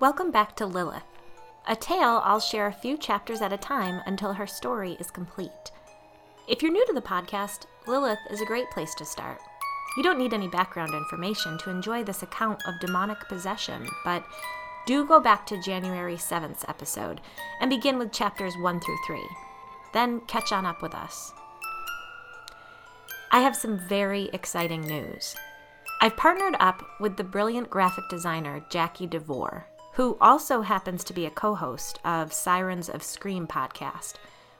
Welcome back to Lilith, a tale I'll share a few chapters at a time until her story is complete. If you're new to the podcast, Lilith is a great place to start. You don't need any background information to enjoy this account of demonic possession, but do go back to January 7th's episode and begin with chapters 1 through 3. Then catch on up with us. I have some very exciting news. I've partnered up with the brilliant graphic designer Jackie DeVore, who also happens to be a co host of Sirens of Scream podcast,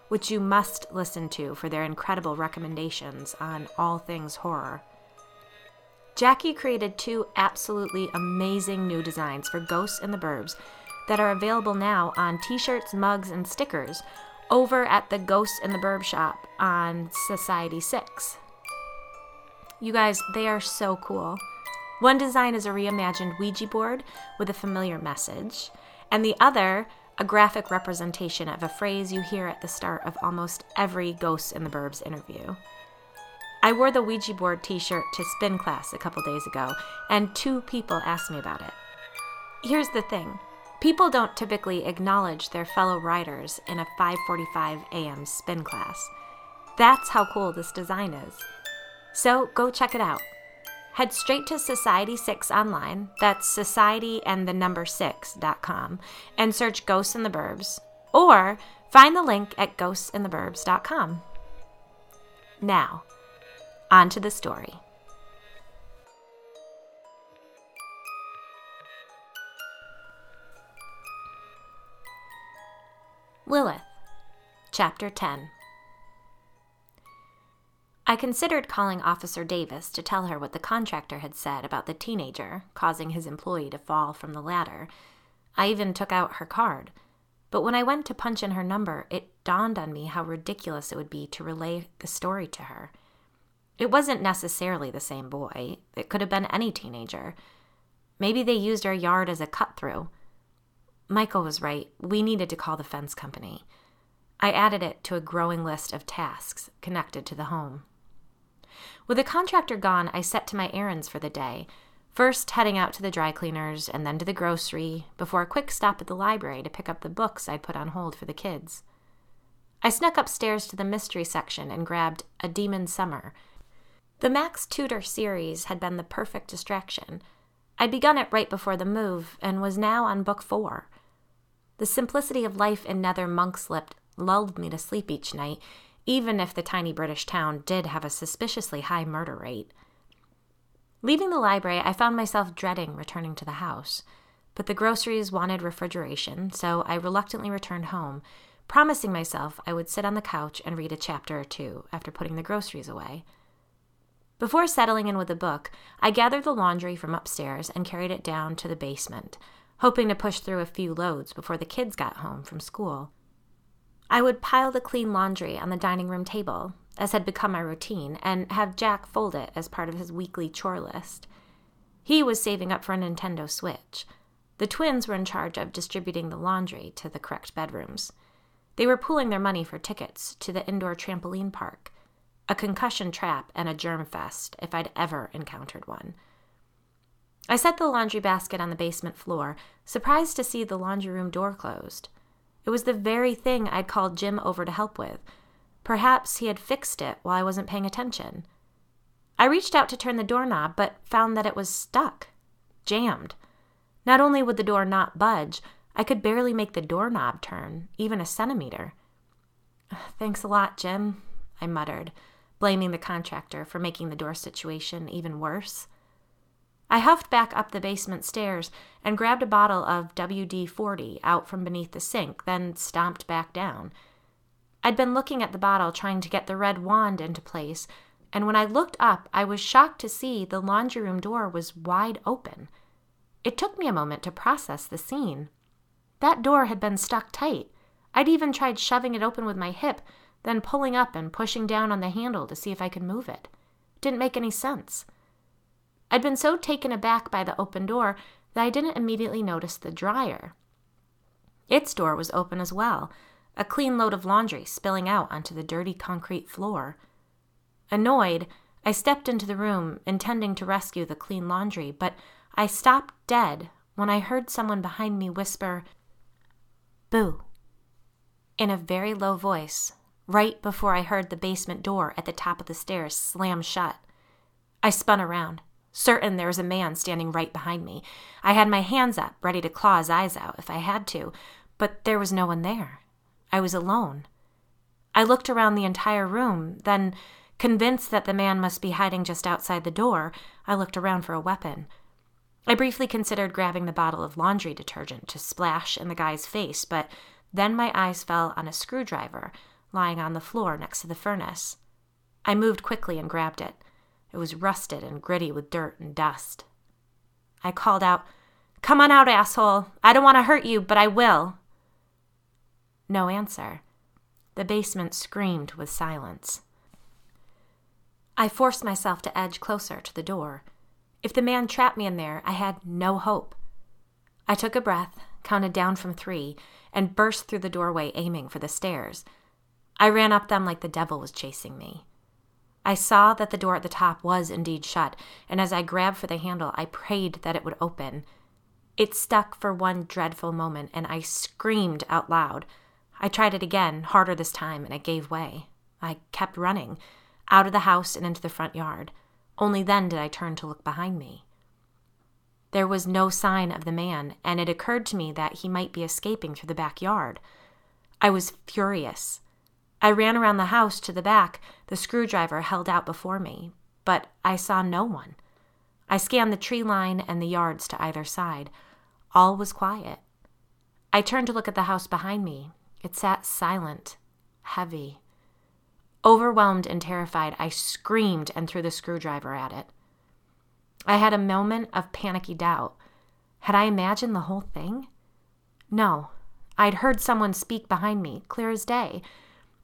which you must listen to for their incredible recommendations on all things horror. Jackie created two absolutely amazing new designs for Ghosts in the Burbs that are available now on t shirts, mugs, and stickers over at the Ghosts in the Burb shop on Society 6. You guys, they are so cool. One design is a reimagined Ouija board with a familiar message, and the other, a graphic representation of a phrase you hear at the start of almost every Ghosts in the Burbs interview. I wore the Ouija board t shirt to spin class a couple days ago, and two people asked me about it. Here's the thing people don't typically acknowledge their fellow riders in a 5:45 a.m. spin class. That's how cool this design is. So go check it out. Head straight to Society 6 online, that's society and the number 6.com, and search Ghosts in the Burbs, or find the link at ghostsintheburbs.com. Now, on to the story. Lilith, Chapter 10 I considered calling Officer Davis to tell her what the contractor had said about the teenager causing his employee to fall from the ladder. I even took out her card. But when I went to punch in her number, it dawned on me how ridiculous it would be to relay the story to her. It wasn't necessarily the same boy, it could have been any teenager. Maybe they used our yard as a cut through. Michael was right. We needed to call the fence company. I added it to a growing list of tasks connected to the home. With the contractor gone, I set to my errands for the day, first heading out to the dry cleaners and then to the grocery, before a quick stop at the library to pick up the books I'd put on hold for the kids. I snuck upstairs to the mystery section and grabbed A Demon Summer the Max Tudor series had been the perfect distraction. I'd begun it right before the move and was now on book four. The simplicity of life in Nether Monkslip lulled me to sleep each night, even if the tiny British town did have a suspiciously high murder rate. Leaving the library, I found myself dreading returning to the house. But the groceries wanted refrigeration, so I reluctantly returned home, promising myself I would sit on the couch and read a chapter or two after putting the groceries away. Before settling in with a book, I gathered the laundry from upstairs and carried it down to the basement, hoping to push through a few loads before the kids got home from school. I would pile the clean laundry on the dining room table, as had become my routine, and have Jack fold it as part of his weekly chore list. He was saving up for a Nintendo Switch. The twins were in charge of distributing the laundry to the correct bedrooms. They were pooling their money for tickets to the indoor trampoline park a concussion trap, and a germ fest, if I'd ever encountered one. I set the laundry basket on the basement floor, surprised to see the laundry room door closed. It was the very thing I'd called Jim over to help with. Perhaps he had fixed it while I wasn't paying attention. I reached out to turn the doorknob, but found that it was stuck, jammed. Not only would the door not budge, I could barely make the doorknob turn, even a centimeter. Thanks a lot, Jim, I muttered, blaming the contractor for making the door situation even worse. I huffed back up the basement stairs and grabbed a bottle of WD 40 out from beneath the sink, then stomped back down. I'd been looking at the bottle trying to get the red wand into place, and when I looked up, I was shocked to see the laundry room door was wide open. It took me a moment to process the scene. That door had been stuck tight. I'd even tried shoving it open with my hip, then pulling up and pushing down on the handle to see if I could move it. Didn't make any sense. I'd been so taken aback by the open door that I didn't immediately notice the dryer. Its door was open as well, a clean load of laundry spilling out onto the dirty concrete floor. Annoyed, I stepped into the room, intending to rescue the clean laundry, but I stopped dead when I heard someone behind me whisper, Boo, in a very low voice, right before I heard the basement door at the top of the stairs slam shut. I spun around, certain there was a man standing right behind me. I had my hands up, ready to claw his eyes out if I had to, but there was no one there. I was alone. I looked around the entire room, then, convinced that the man must be hiding just outside the door, I looked around for a weapon. I briefly considered grabbing the bottle of laundry detergent to splash in the guy's face, but then my eyes fell on a screwdriver lying on the floor next to the furnace. I moved quickly and grabbed it. It was rusted and gritty with dirt and dust. I called out, Come on out, asshole. I don't want to hurt you, but I will. No answer. The basement screamed with silence. I forced myself to edge closer to the door. If the man trapped me in there, I had no hope. I took a breath, counted down from three, and burst through the doorway, aiming for the stairs. I ran up them like the devil was chasing me. I saw that the door at the top was indeed shut, and as I grabbed for the handle, I prayed that it would open. It stuck for one dreadful moment, and I screamed out loud. I tried it again, harder this time, and it gave way. I kept running, out of the house and into the front yard. Only then did I turn to look behind me. There was no sign of the man, and it occurred to me that he might be escaping through the backyard. I was furious. I ran around the house to the back, the screwdriver held out before me, but I saw no one. I scanned the tree line and the yards to either side. All was quiet. I turned to look at the house behind me. It sat silent, heavy. Overwhelmed and terrified, I screamed and threw the screwdriver at it. I had a moment of panicky doubt. Had I imagined the whole thing? No. I'd heard someone speak behind me, clear as day.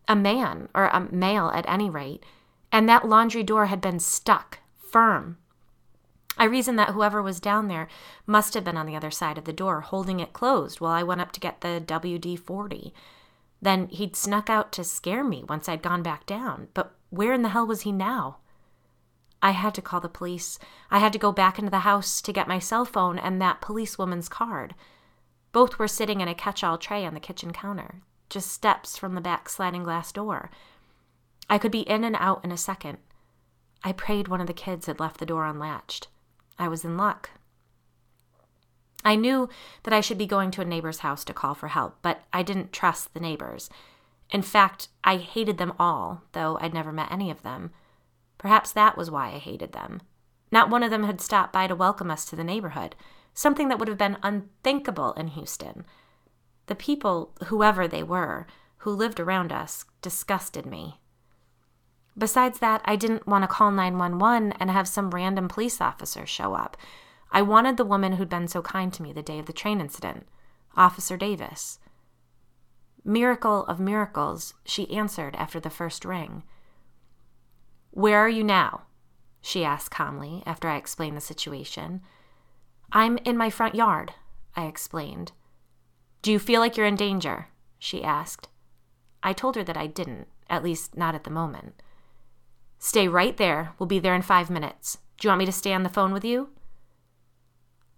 A man, or a male at any rate, and that laundry door had been stuck, firm. I reasoned that whoever was down there must have been on the other side of the door, holding it closed while I went up to get the WD 40. Then he'd snuck out to scare me once I'd gone back down. But where in the hell was he now? I had to call the police. I had to go back into the house to get my cell phone and that policewoman's card. Both were sitting in a catch all tray on the kitchen counter, just steps from the back sliding glass door. I could be in and out in a second. I prayed one of the kids had left the door unlatched. I was in luck. I knew that I should be going to a neighbor's house to call for help, but I didn't trust the neighbors. In fact, I hated them all, though I'd never met any of them. Perhaps that was why I hated them. Not one of them had stopped by to welcome us to the neighborhood, something that would have been unthinkable in Houston. The people, whoever they were, who lived around us, disgusted me. Besides that, I didn't want to call 911 and have some random police officer show up. I wanted the woman who'd been so kind to me the day of the train incident, Officer Davis. Miracle of miracles, she answered after the first ring. Where are you now? she asked calmly after I explained the situation. I'm in my front yard, I explained. Do you feel like you're in danger? she asked. I told her that I didn't, at least not at the moment. Stay right there. We'll be there in five minutes. Do you want me to stay on the phone with you?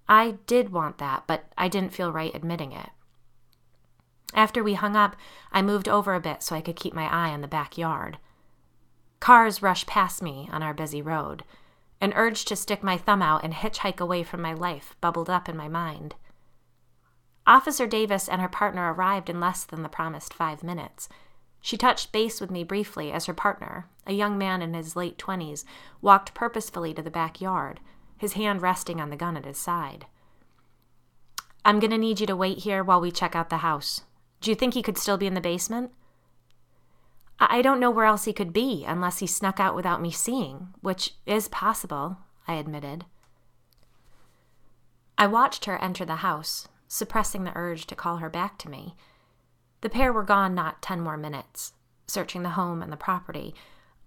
I did want that, but I didn't feel right admitting it. After we hung up, I moved over a bit so I could keep my eye on the backyard. Cars rushed past me on our busy road. An urge to stick my thumb out and hitchhike away from my life bubbled up in my mind. Officer Davis and her partner arrived in less than the promised five minutes. She touched base with me briefly as her partner, a young man in his late twenties, walked purposefully to the backyard, his hand resting on the gun at his side. I'm going to need you to wait here while we check out the house. Do you think he could still be in the basement? I don't know where else he could be unless he snuck out without me seeing, which is possible, I admitted. I watched her enter the house, suppressing the urge to call her back to me. The pair were gone not ten more minutes, searching the home and the property.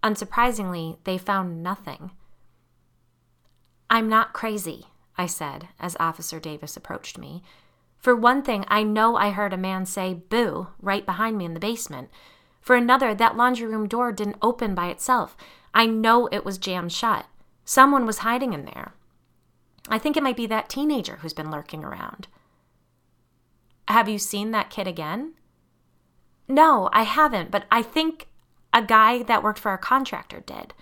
Unsurprisingly, they found nothing. I'm not crazy, I said as Officer Davis approached me. For one thing, I know I heard a man say boo right behind me in the basement. For another, that laundry room door didn't open by itself. I know it was jammed shut. Someone was hiding in there. I think it might be that teenager who's been lurking around. Have you seen that kid again? No, I haven't, but I think a guy that worked for our contractor did.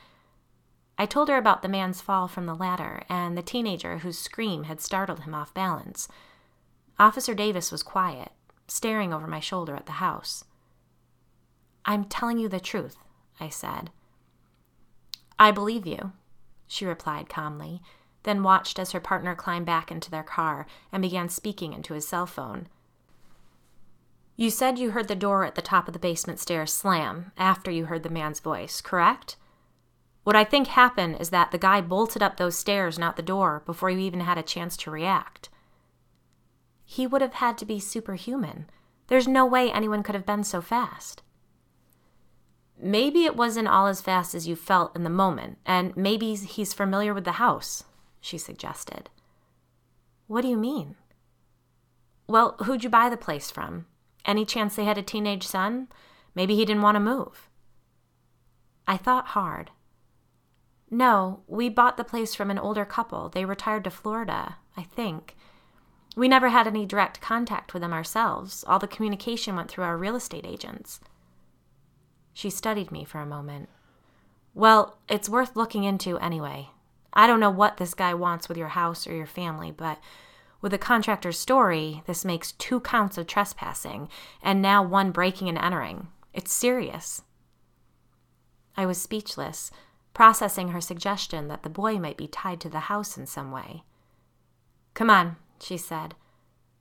I told her about the man's fall from the ladder and the teenager whose scream had startled him off balance. Officer Davis was quiet, staring over my shoulder at the house. I'm telling you the truth, I said. I believe you, she replied calmly, then watched as her partner climbed back into their car and began speaking into his cell phone. You said you heard the door at the top of the basement stairs slam after you heard the man's voice, correct? What I think happened is that the guy bolted up those stairs and out the door before you even had a chance to react. He would have had to be superhuman. There's no way anyone could have been so fast. Maybe it wasn't all as fast as you felt in the moment, and maybe he's familiar with the house, she suggested. What do you mean? Well, who'd you buy the place from? Any chance they had a teenage son? Maybe he didn't want to move. I thought hard. No, we bought the place from an older couple. They retired to Florida, I think. We never had any direct contact with them ourselves. All the communication went through our real estate agents. She studied me for a moment. Well, it's worth looking into anyway. I don't know what this guy wants with your house or your family, but with the contractor's story, this makes two counts of trespassing and now one breaking and entering. It's serious. I was speechless, processing her suggestion that the boy might be tied to the house in some way. Come on, she said.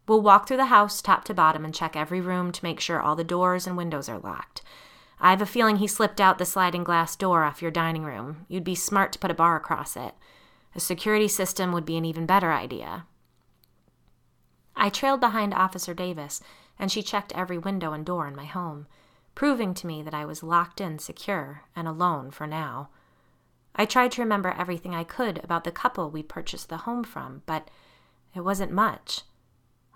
We'll walk through the house top to bottom and check every room to make sure all the doors and windows are locked. I have a feeling he slipped out the sliding glass door off your dining room. You'd be smart to put a bar across it. A security system would be an even better idea. I trailed behind Officer Davis, and she checked every window and door in my home, proving to me that I was locked in secure and alone for now. I tried to remember everything I could about the couple we'd purchased the home from, but it wasn't much.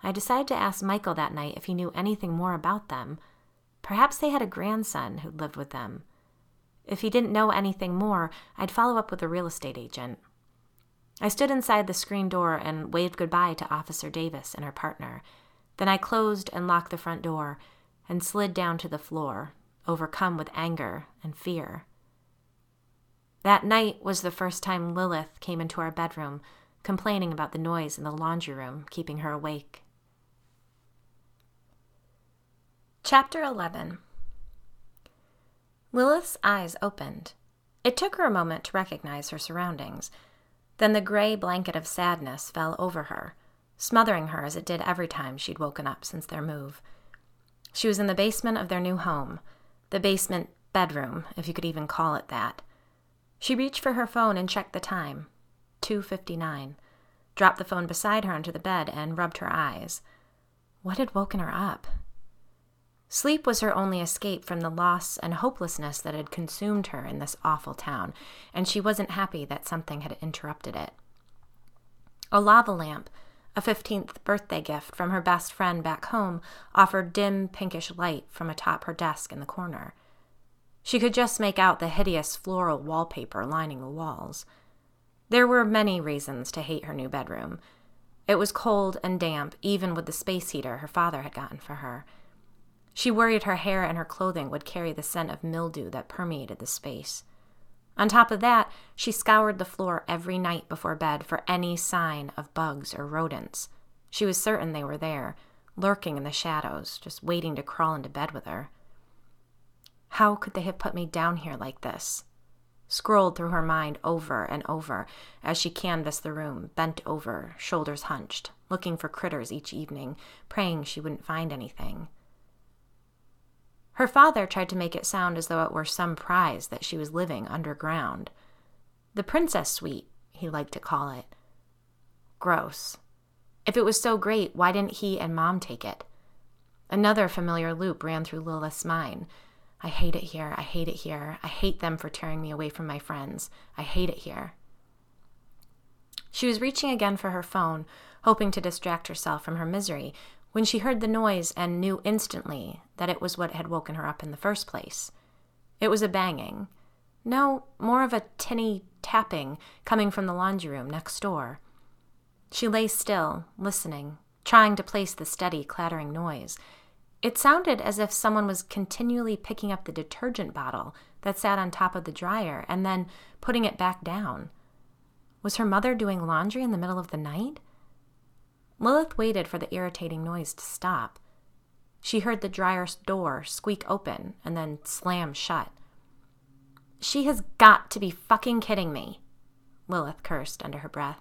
I decided to ask Michael that night if he knew anything more about them. Perhaps they had a grandson who'd lived with them. If he didn't know anything more, I'd follow up with a real estate agent. I stood inside the screen door and waved goodbye to Officer Davis and her partner. Then I closed and locked the front door and slid down to the floor, overcome with anger and fear. That night was the first time Lilith came into our bedroom, complaining about the noise in the laundry room, keeping her awake. Chapter 11 Lilith's eyes opened. It took her a moment to recognize her surroundings. Then the gray blanket of sadness fell over her, smothering her as it did every time she'd woken up since their move. She was in the basement of their new home, the basement bedroom, if you could even call it that. She reached for her phone and checked the time 2:59. Dropped the phone beside her onto the bed and rubbed her eyes. What had woken her up? Sleep was her only escape from the loss and hopelessness that had consumed her in this awful town, and she wasn't happy that something had interrupted it. A lava lamp, a 15th birthday gift from her best friend back home, offered dim pinkish light from atop her desk in the corner. She could just make out the hideous floral wallpaper lining the walls. There were many reasons to hate her new bedroom. It was cold and damp, even with the space heater her father had gotten for her. She worried her hair and her clothing would carry the scent of mildew that permeated the space. On top of that, she scoured the floor every night before bed for any sign of bugs or rodents. She was certain they were there, lurking in the shadows, just waiting to crawl into bed with her. How could they have put me down here like this? Scrolled through her mind over and over as she canvassed the room, bent over, shoulders hunched, looking for critters each evening, praying she wouldn't find anything. Her father tried to make it sound as though it were some prize that she was living underground. The princess suite, he liked to call it. Gross. If it was so great, why didn't he and mom take it? Another familiar loop ran through Lilith's mind. I hate it here. I hate it here. I hate them for tearing me away from my friends. I hate it here. She was reaching again for her phone, hoping to distract herself from her misery, when she heard the noise and knew instantly that it was what had woken her up in the first place. It was a banging. No, more of a tinny tapping coming from the laundry room next door. She lay still, listening, trying to place the steady, clattering noise. It sounded as if someone was continually picking up the detergent bottle that sat on top of the dryer and then putting it back down. Was her mother doing laundry in the middle of the night? Lilith waited for the irritating noise to stop. She heard the dryer's door squeak open and then slam shut. She has got to be fucking kidding me, Lilith cursed under her breath.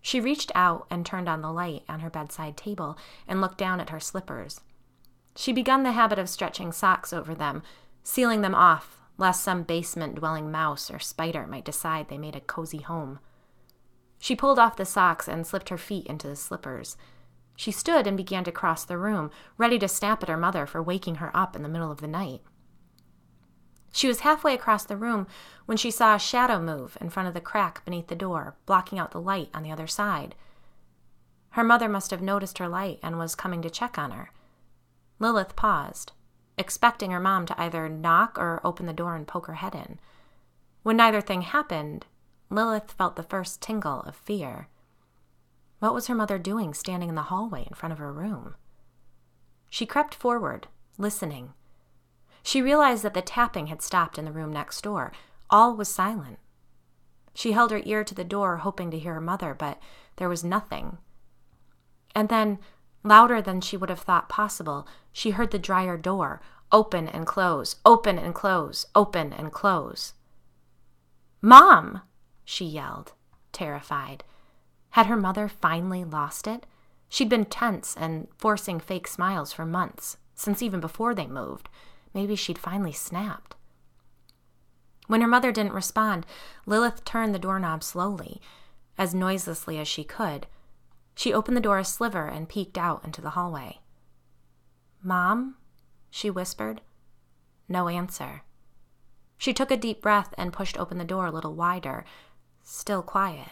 She reached out and turned on the light on her bedside table and looked down at her slippers. She begun the habit of stretching socks over them, sealing them off lest some basement dwelling mouse or spider might decide they made a cozy home. She pulled off the socks and slipped her feet into the slippers. She stood and began to cross the room, ready to snap at her mother for waking her up in the middle of the night. She was halfway across the room when she saw a shadow move in front of the crack beneath the door, blocking out the light on the other side. Her mother must have noticed her light and was coming to check on her. Lilith paused, expecting her mom to either knock or open the door and poke her head in. When neither thing happened, Lilith felt the first tingle of fear. What was her mother doing standing in the hallway in front of her room? She crept forward, listening. She realized that the tapping had stopped in the room next door. All was silent. She held her ear to the door, hoping to hear her mother, but there was nothing. And then, louder than she would have thought possible, she heard the dryer door open and close, open and close, open and close. Mom! She yelled, terrified. Had her mother finally lost it? She'd been tense and forcing fake smiles for months, since even before they moved. Maybe she'd finally snapped. When her mother didn't respond, Lilith turned the doorknob slowly, as noiselessly as she could. She opened the door a sliver and peeked out into the hallway. Mom? she whispered. No answer. She took a deep breath and pushed open the door a little wider. Still quiet.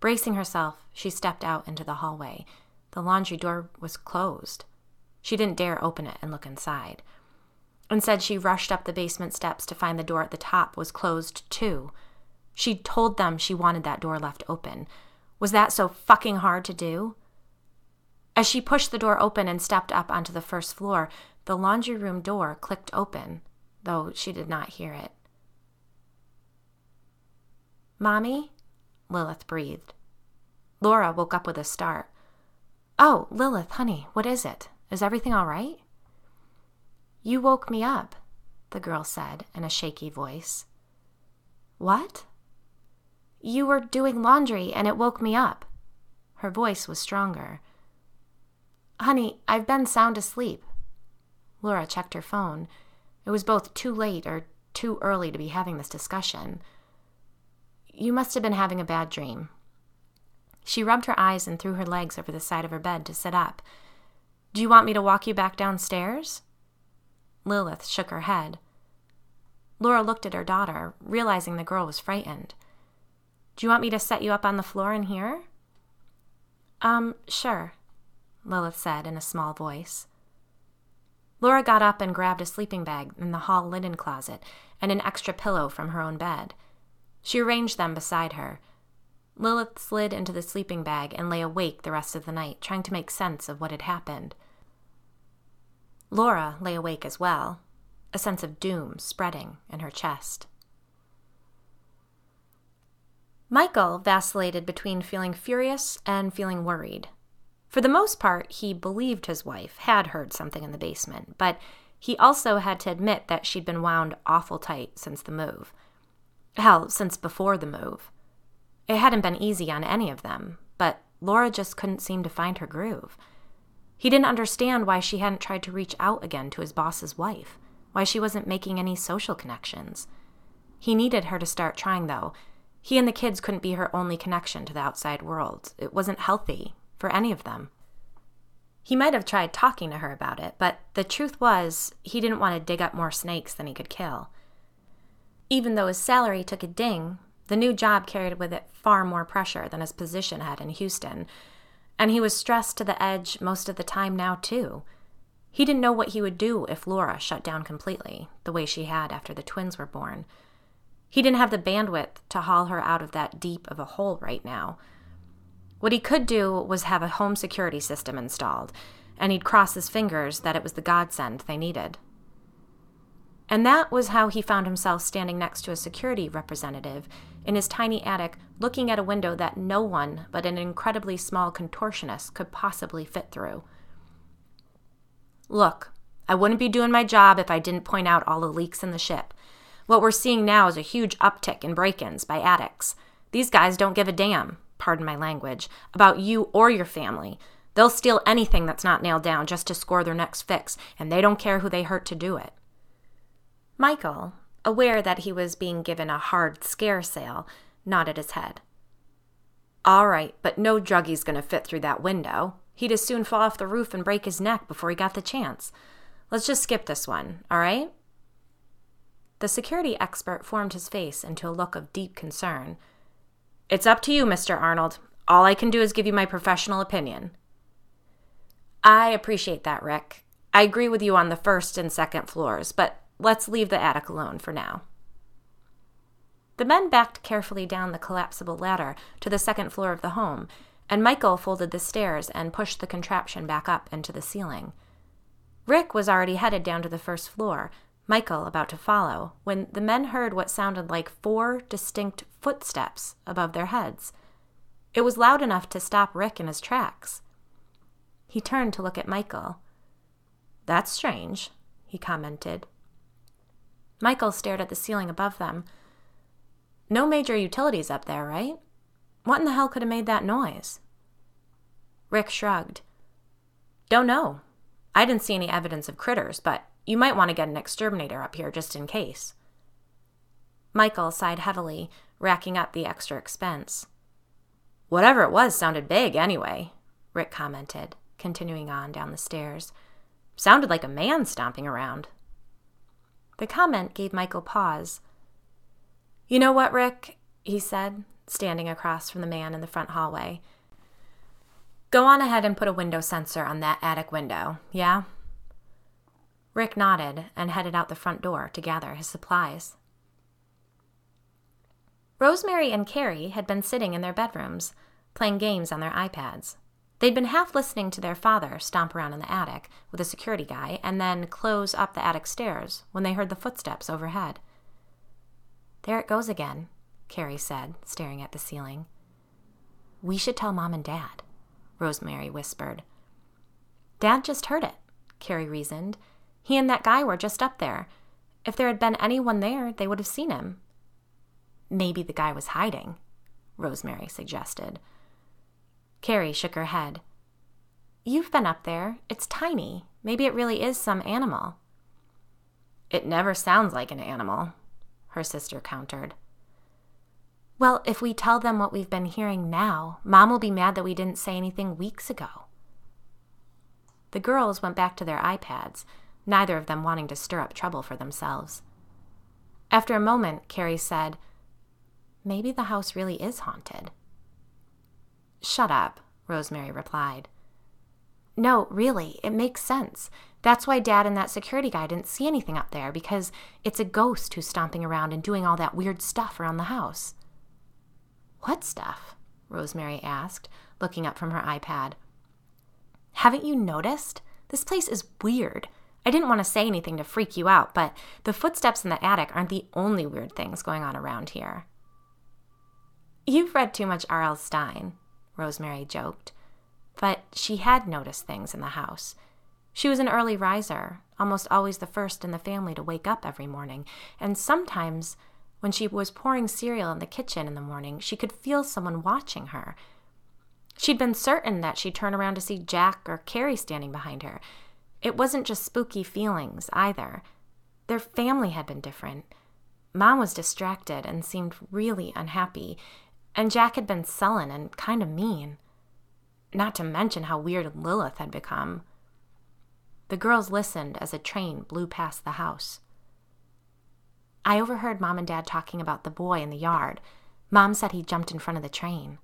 Bracing herself, she stepped out into the hallway. The laundry door was closed. She didn't dare open it and look inside. Instead, she rushed up the basement steps to find the door at the top was closed too. She'd told them she wanted that door left open. Was that so fucking hard to do? As she pushed the door open and stepped up onto the first floor, the laundry room door clicked open, though she did not hear it. Mommy? Lilith breathed. Laura woke up with a start. Oh, Lilith, honey, what is it? Is everything all right? You woke me up, the girl said in a shaky voice. What? You were doing laundry and it woke me up. Her voice was stronger. Honey, I've been sound asleep. Laura checked her phone. It was both too late or too early to be having this discussion. You must have been having a bad dream. She rubbed her eyes and threw her legs over the side of her bed to sit up. Do you want me to walk you back downstairs? Lilith shook her head. Laura looked at her daughter, realizing the girl was frightened. Do you want me to set you up on the floor in here? Um, sure, Lilith said in a small voice. Laura got up and grabbed a sleeping bag in the hall linen closet and an extra pillow from her own bed. She arranged them beside her. Lilith slid into the sleeping bag and lay awake the rest of the night, trying to make sense of what had happened. Laura lay awake as well, a sense of doom spreading in her chest. Michael vacillated between feeling furious and feeling worried. For the most part, he believed his wife had heard something in the basement, but he also had to admit that she'd been wound awful tight since the move. Hell, since before the move. It hadn't been easy on any of them, but Laura just couldn't seem to find her groove. He didn't understand why she hadn't tried to reach out again to his boss's wife, why she wasn't making any social connections. He needed her to start trying, though. He and the kids couldn't be her only connection to the outside world. It wasn't healthy for any of them. He might have tried talking to her about it, but the truth was, he didn't want to dig up more snakes than he could kill. Even though his salary took a ding, the new job carried with it far more pressure than his position had in Houston, and he was stressed to the edge most of the time now, too. He didn't know what he would do if Laura shut down completely, the way she had after the twins were born. He didn't have the bandwidth to haul her out of that deep of a hole right now. What he could do was have a home security system installed, and he'd cross his fingers that it was the godsend they needed. And that was how he found himself standing next to a security representative in his tiny attic, looking at a window that no one but an incredibly small contortionist could possibly fit through. Look, I wouldn't be doing my job if I didn't point out all the leaks in the ship. What we're seeing now is a huge uptick in break ins by addicts. These guys don't give a damn, pardon my language, about you or your family. They'll steal anything that's not nailed down just to score their next fix, and they don't care who they hurt to do it. Michael, aware that he was being given a hard scare sale, nodded his head. All right, but no druggie's going to fit through that window. He'd as soon fall off the roof and break his neck before he got the chance. Let's just skip this one, all right? The security expert formed his face into a look of deep concern. It's up to you, Mr. Arnold. All I can do is give you my professional opinion. I appreciate that, Rick. I agree with you on the first and second floors, but Let's leave the attic alone for now. The men backed carefully down the collapsible ladder to the second floor of the home, and Michael folded the stairs and pushed the contraption back up into the ceiling. Rick was already headed down to the first floor, Michael about to follow, when the men heard what sounded like four distinct footsteps above their heads. It was loud enough to stop Rick in his tracks. He turned to look at Michael. That's strange, he commented. Michael stared at the ceiling above them. No major utilities up there, right? What in the hell could have made that noise? Rick shrugged. Don't know. I didn't see any evidence of critters, but you might want to get an exterminator up here just in case. Michael sighed heavily, racking up the extra expense. Whatever it was sounded big, anyway, Rick commented, continuing on down the stairs. Sounded like a man stomping around. The comment gave Michael pause. You know what, Rick? he said, standing across from the man in the front hallway. Go on ahead and put a window sensor on that attic window, yeah? Rick nodded and headed out the front door to gather his supplies. Rosemary and Carrie had been sitting in their bedrooms, playing games on their iPads. They'd been half listening to their father stomp around in the attic with a security guy and then close up the attic stairs when they heard the footsteps overhead. There it goes again, Carrie said, staring at the ceiling. We should tell Mom and Dad, Rosemary whispered. Dad just heard it, Carrie reasoned. He and that guy were just up there. If there had been anyone there, they would have seen him. Maybe the guy was hiding, Rosemary suggested. Carrie shook her head. You've been up there. It's tiny. Maybe it really is some animal. It never sounds like an animal, her sister countered. Well, if we tell them what we've been hearing now, Mom will be mad that we didn't say anything weeks ago. The girls went back to their iPads, neither of them wanting to stir up trouble for themselves. After a moment, Carrie said, Maybe the house really is haunted. Shut up, Rosemary replied. No, really, it makes sense. That's why Dad and that security guy didn't see anything up there, because it's a ghost who's stomping around and doing all that weird stuff around the house. What stuff? Rosemary asked, looking up from her iPad. Haven't you noticed? This place is weird. I didn't want to say anything to freak you out, but the footsteps in the attic aren't the only weird things going on around here. You've read too much R.L. Stine, Rosemary joked. But she had noticed things in the house. She was an early riser, almost always the first in the family to wake up every morning, and sometimes when she was pouring cereal in the kitchen in the morning, she could feel someone watching her. She'd been certain that she'd turn around to see Jack or Carrie standing behind her. It wasn't just spooky feelings, either. Their family had been different. Mom was distracted and seemed really unhappy, and Jack had been sullen and kind of mean. Not to mention how weird Lilith had become. The girls listened as a train blew past the house. I overheard Mom and Dad talking about the boy in the yard. Mom said he jumped in front of the train.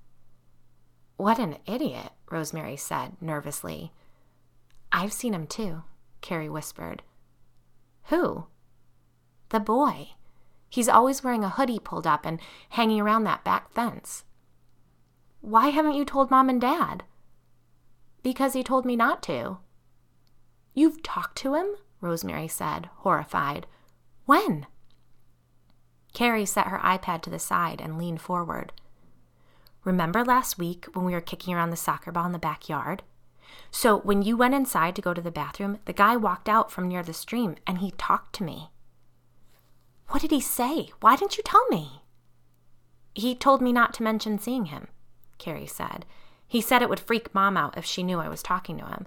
What an idiot, Rosemary said nervously. I've seen him too, Carrie whispered. Who? The boy. He's always wearing a hoodie pulled up and hanging around that back fence. Why haven't you told mom and dad? Because he told me not to. You've talked to him? Rosemary said, horrified. When? Carrie set her iPad to the side and leaned forward. Remember last week when we were kicking around the soccer ball in the backyard? So when you went inside to go to the bathroom, the guy walked out from near the stream and he talked to me. What did he say? Why didn't you tell me? He told me not to mention seeing him, Carrie said. He said it would freak Mom out if she knew I was talking to him.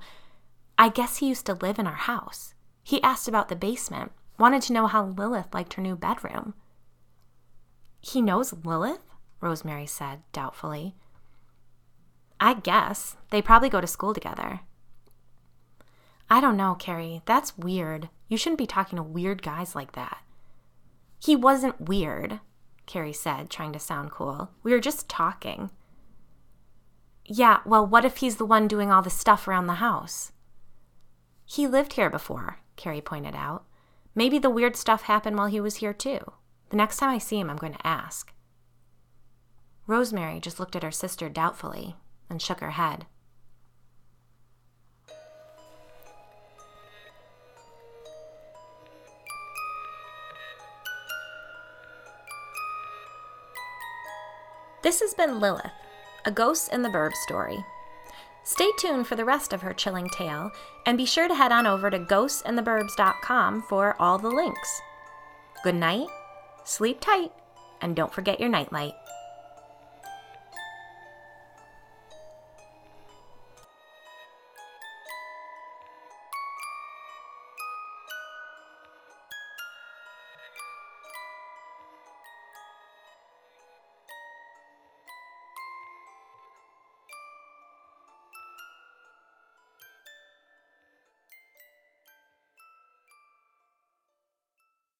I guess he used to live in our house. He asked about the basement, wanted to know how Lilith liked her new bedroom. He knows Lilith? Rosemary said doubtfully. I guess. They probably go to school together. I don't know, Carrie. That's weird. You shouldn't be talking to weird guys like that. He wasn't weird, Carrie said, trying to sound cool. We were just talking. Yeah, well, what if he's the one doing all the stuff around the house? He lived here before, Carrie pointed out. Maybe the weird stuff happened while he was here, too. The next time I see him, I'm going to ask. Rosemary just looked at her sister doubtfully and shook her head. This has been Lilith, a Ghost in the Burb story. Stay tuned for the rest of her chilling tale, and be sure to head on over to ghostsintheburbs.com for all the links. Good night, sleep tight, and don't forget your nightlight.